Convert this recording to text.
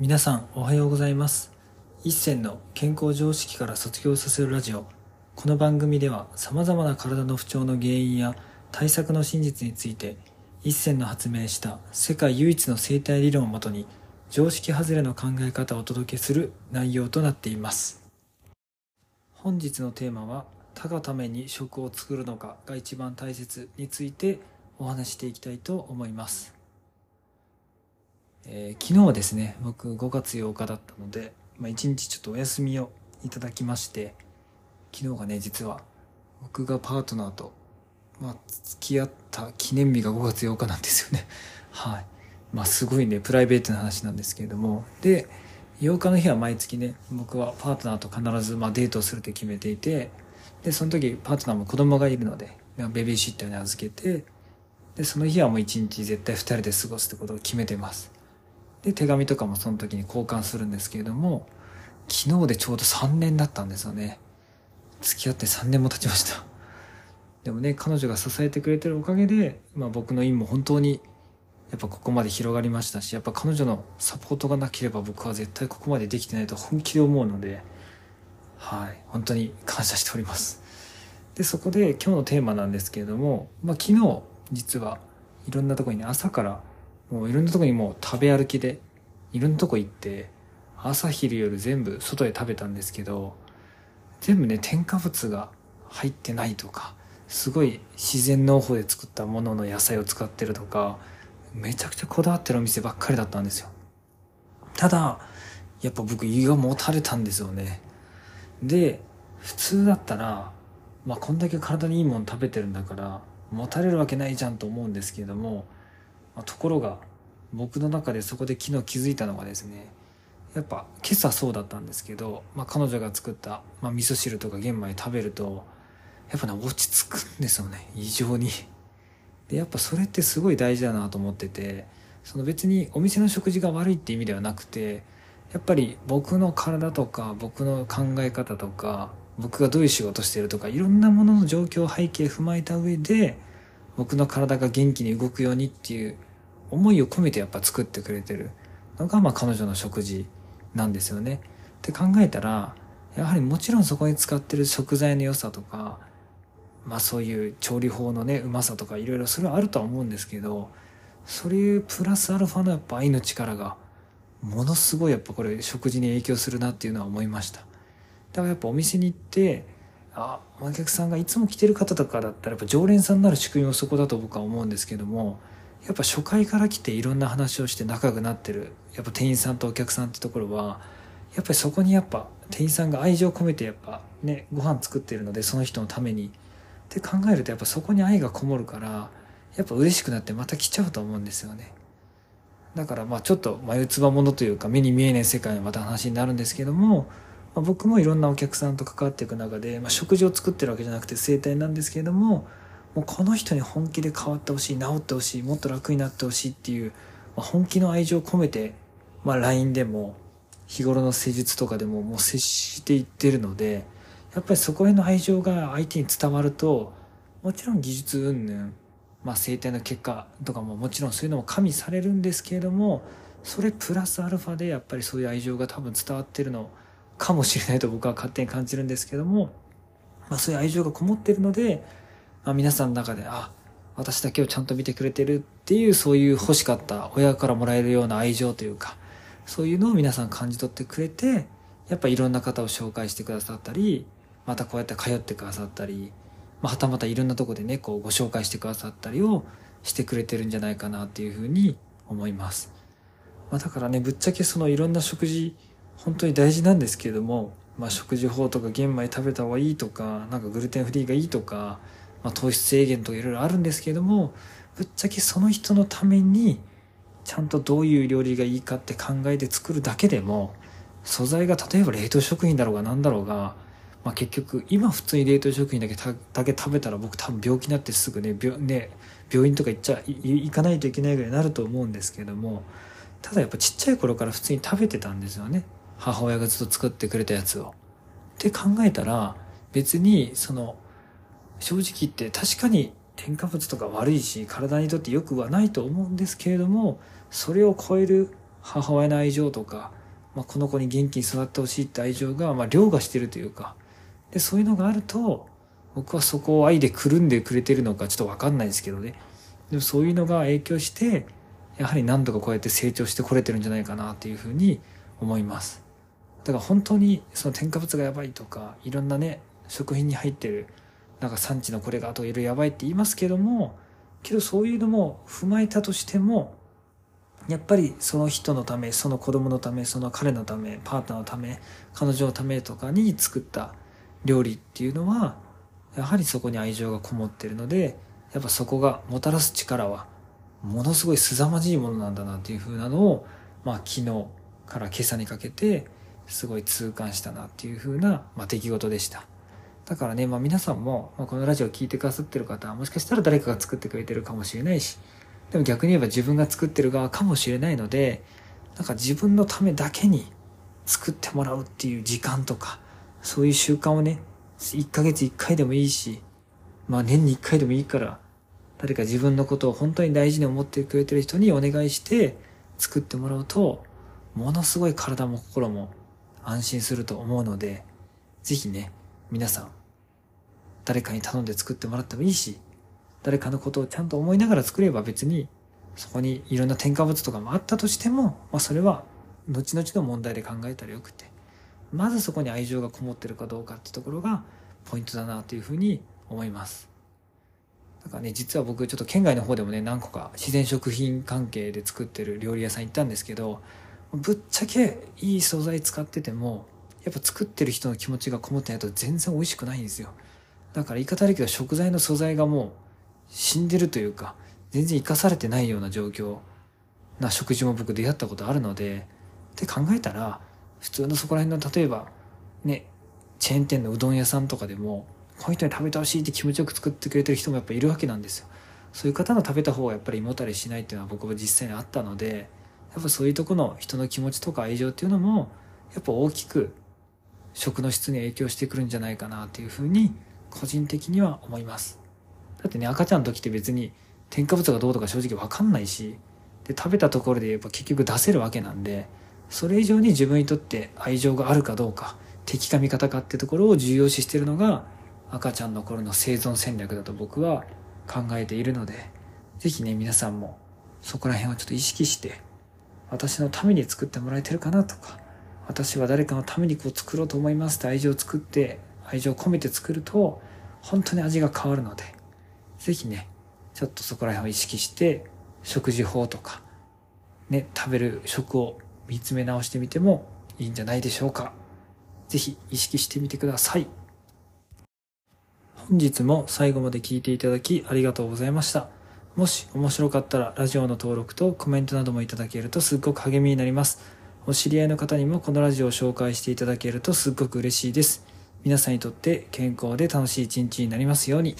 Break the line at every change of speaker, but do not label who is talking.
皆さんおはようございます。一銭の健康常識から卒業させるラジオ。この番組では様々な体の不調の原因や対策の真実について一銭の発明した世界唯一の生態理論をもとに常識外れの考え方をお届けする内容となっています。本日のテーマは他がために食を作るのかが一番大切についてお話していきたいと思います。えー、昨日はですね僕5月8日だったので、まあ、1日ちょっとお休みをいただきまして昨日がね実は僕がパートナーと、まあ、付き合った記念日が5月8日なんですよね。はい。まあすごいねプライベートな話なんですけれども。で8日の日は毎月ね僕はパートナーと必ずまあデートをするって決めていてでその時パートナーも子供がいるのでベビーシッターに預けてでその日はもう一日絶対2人で過ごすってことを決めてます。で手紙とかもその時に交換するんですけれども昨日でちょうど3年だったんですよね。付き合って3年も経ちました。でもね彼女が支えてくれてるおかげで、まあ、僕の院も本当にやっぱここまで広がりましたしやっぱ彼女のサポートがなければ僕は絶対ここまでできてないと本気で思うのではい本当に感謝しております。でそこで今日のテーマなんですけれども、まあ、昨日実はいろんなとこにね朝からもういろんなとこにもう食べ歩きでいろんなとこ行って朝昼夜全部外で食べたんですけど全部ね添加物が入ってないとかすごい自然農法で作ったものの野菜を使ってるとかめちゃくちゃこだわってるお店ばっかりだったんですよ。ただやっぱ僕胃がもたれたんですよね。で普通だったらまあこんだけ体にいいもの食べてるんだからもたれるわけないじゃんと思うんですけれどもところが僕の中でそこで昨日気づいたのがですねやっぱ今朝そうだったんですけど、まあ、彼女が作った、まあ、味噌汁とか玄米食べるとやっぱね落ち着くんですよね。異常に。でやっぱそれってすごい大事だなと思っててその別にお店の食事が悪いって意味ではなくてやっぱり僕の体とか僕の考え方とか僕がどういう仕事してるとかいろんなものの状況背景踏まえた上で僕の体が元気に動くようにっていう思いを込めてやっぱ作ってくれてるのがまあ彼女の食事なんですよね。って考えたらやはりもちろんそこに使ってる食材の良さとかまあそういう調理法のねうまさとかいろいろそれはあるとは思うんですけどそれプラスアルファのやっぱ愛の力がものすごいやっぱこれ食事に影響するなっていうのは思いました。だからやっぱお店に行ってあお客さんがいつも来てる方とかだったらやっぱ常連さんになる仕組みもそこだと僕は思うんですけどもやっぱ初回から来ていろんな話をして仲良くなってるやっぱ店員さんとお客さんってところはやっぱりそこにやっぱ店員さんが愛情を込めてやっぱねご飯作ってるのでその人のために。って考えるとやっぱそこに愛がこもるからやっぱ嬉しくなってまた来ちゃうと思うんですよね。だからまあちょっと眉唾ものというか目に見えない世界のまた話になるんですけどもまあ、僕もいろんなお客さんと関わっていく中で、まあ、食事を作ってるわけじゃなくて生態なんですけれどももうこの人に本気で変わってほしい治ってほしいもっと楽になってほしいっていう、まあ、本気の愛情を込めて、まあ、LINE でも日頃の施術とかでももう接していってるのでやっぱりそこへの愛情が相手に伝わるともちろん技術云々まあ、生態の結果とかももちろんそういうのも加味されるんですけれどもそれプラスアルファでやっぱりそういう愛情が多分伝わってるのかもしれないと僕は勝手に感じるんですけども、まあ、そういう愛情がこもってるので、まあ、皆さんの中であ私だけをちゃんと見てくれてるっていうそういう欲しかった親からもらえるような愛情というかそういうのを皆さん感じ取ってくれてやっぱいろんな方を紹介してくださったりまたこうやって通ってくださったり、まあ、はたまたいろんなとこでねこうご紹介してくださったりをしてくれてるんじゃないかなっていうふうに思います。まあ、だからねぶっちゃけそのいろんな食事本当に大事なんですけれども、まあ、食事法とか玄米食べた方がいいとかなんかグルテンフリーがいいとか、まあ、糖質制限とかいろいろあるんですけれどもぶっちゃけその人のためにちゃんとどういう料理がいいかって考えて作るだけでも素材が例えば冷凍食品だろうが何だろうが、まあ、結局今普通に冷凍食品だけだけ食べたら僕多分病気になってすぐね病ね病院とか行っちゃ行かないといけないぐらいになると思うんですけどもただやっぱちっちゃい頃から普通に食べてたんですよね。母親がずっと作ってくれたやつを。って考えたら別にその正直言って確かに添加物とか悪いし体にとって良くはないと思うんですけれどもそれを超える母親の愛情とか、まあ、この子に元気に育ってほしいって愛情が、まあ、凌駕してるというか、で、そういうのがあると、僕はそこを愛でくるんでくれてるのかちょっとわかんないですけどね。でもそういうのが影響して、やはり何度かこうやって成長してこれてるんじゃないかなっていうふうに思います。だから本当にその添加物がやばいとか、いろんなね、食品に入ってる、なんか産地のこれがあといろいろやばいって言いますけども、けどそういうのも踏まえたとしても、やっぱりその人のため、その子供のため、その彼のため、パートナーのため、彼女のためとかに作った料理っていうのは、やはりそこに愛情がこもってるので、やっぱそこがもたらす力は、ものすごい凄まじいものなんだなっていう風なのを、まあ昨日から今朝にかけて、すごい痛感したなっていう風な、まあ、出来事でした。だからね、まあ皆さんも、まあ、このラジオを聴いてくださってる方は、もしかしたら誰かが作ってくれてるかもしれないし、でも逆に言えば自分が作ってる側かもしれないので、なんか自分のためだけに作ってもらうっていう時間とか、そういう習慣をね、1ヶ月1回でもいいし、まあ年に1回でもいいから、誰か自分のことを本当に大事に思ってくれてる人にお願いして作ってもらうと、ものすごい体も心も安心すると思うので、ぜひね、皆さん、誰かに頼んで作ってもらってもいいし、誰かのことをちゃんと思いながら作れば別に、そこにいろんな添加物とかもあったとしても、まあそれは後々の問題で考えたらよくて、まずそこに愛情がこもってるかどうかってところがポイントだなというふうに思います。だからね、実は僕ちょっと県外の方でもね、何個か自然食品関係で作ってる料理屋さん行ったんですけど、ぶっちゃけいい素材使ってても、やっぱ作ってる人の気持ちがこもってないと全然美味しくないんですよ。だから言い方あるけど食材の素材がもう死んでるというか、全然生かされてないような状況な食事も僕出会ったことあるので、って考えたら、普通のそこら辺の例えば、ね、チェーン店のうどん屋さんとかでも、こういう人に食べてほしいって気持ちよく作ってくれてる人もやっぱいるわけなんですよ。そういう方の食べた方がやっぱり胃もたれしないっていうのは僕も実際にあったので、やっぱそういうとこの人の気持ちとか愛情っていうのも、やっぱ大きく食の質に影響してくるんじゃないかなっていうふうに、個人的には思います。だってね、赤ちゃんの時って別に添加物がどうとか正直わかんないし、で、食べたところでやっぱ結局出せるわけなんで、それ以上に自分にとって愛情があるかどうか、敵か味方かってところを重要視してるのが赤ちゃんの頃の生存戦略だと僕は考えているので、ぜひね、皆さんもそこら辺をちょっと意識して、私のために作ってもらえてるかなとか、私は誰かのためにこう作ろうと思いますって愛情を作って、愛情を込めて作ると、本当に味が変わるので、ぜひね、ちょっとそこら辺を意識して、食事法とか、ね、食べる食を見つめ直してみてもいいんじゃないでしょうか。ぜひ意識してみてください。本日も最後まで聞いていただきありがとうございました。もし面白かったらラジオの登録とコメントなどもいただけるとすっごく励みになります。お知り合いの方にもこのラジオを紹介していただけるとすっごく嬉しいです。皆さんにとって健康で楽しい一日になりますように。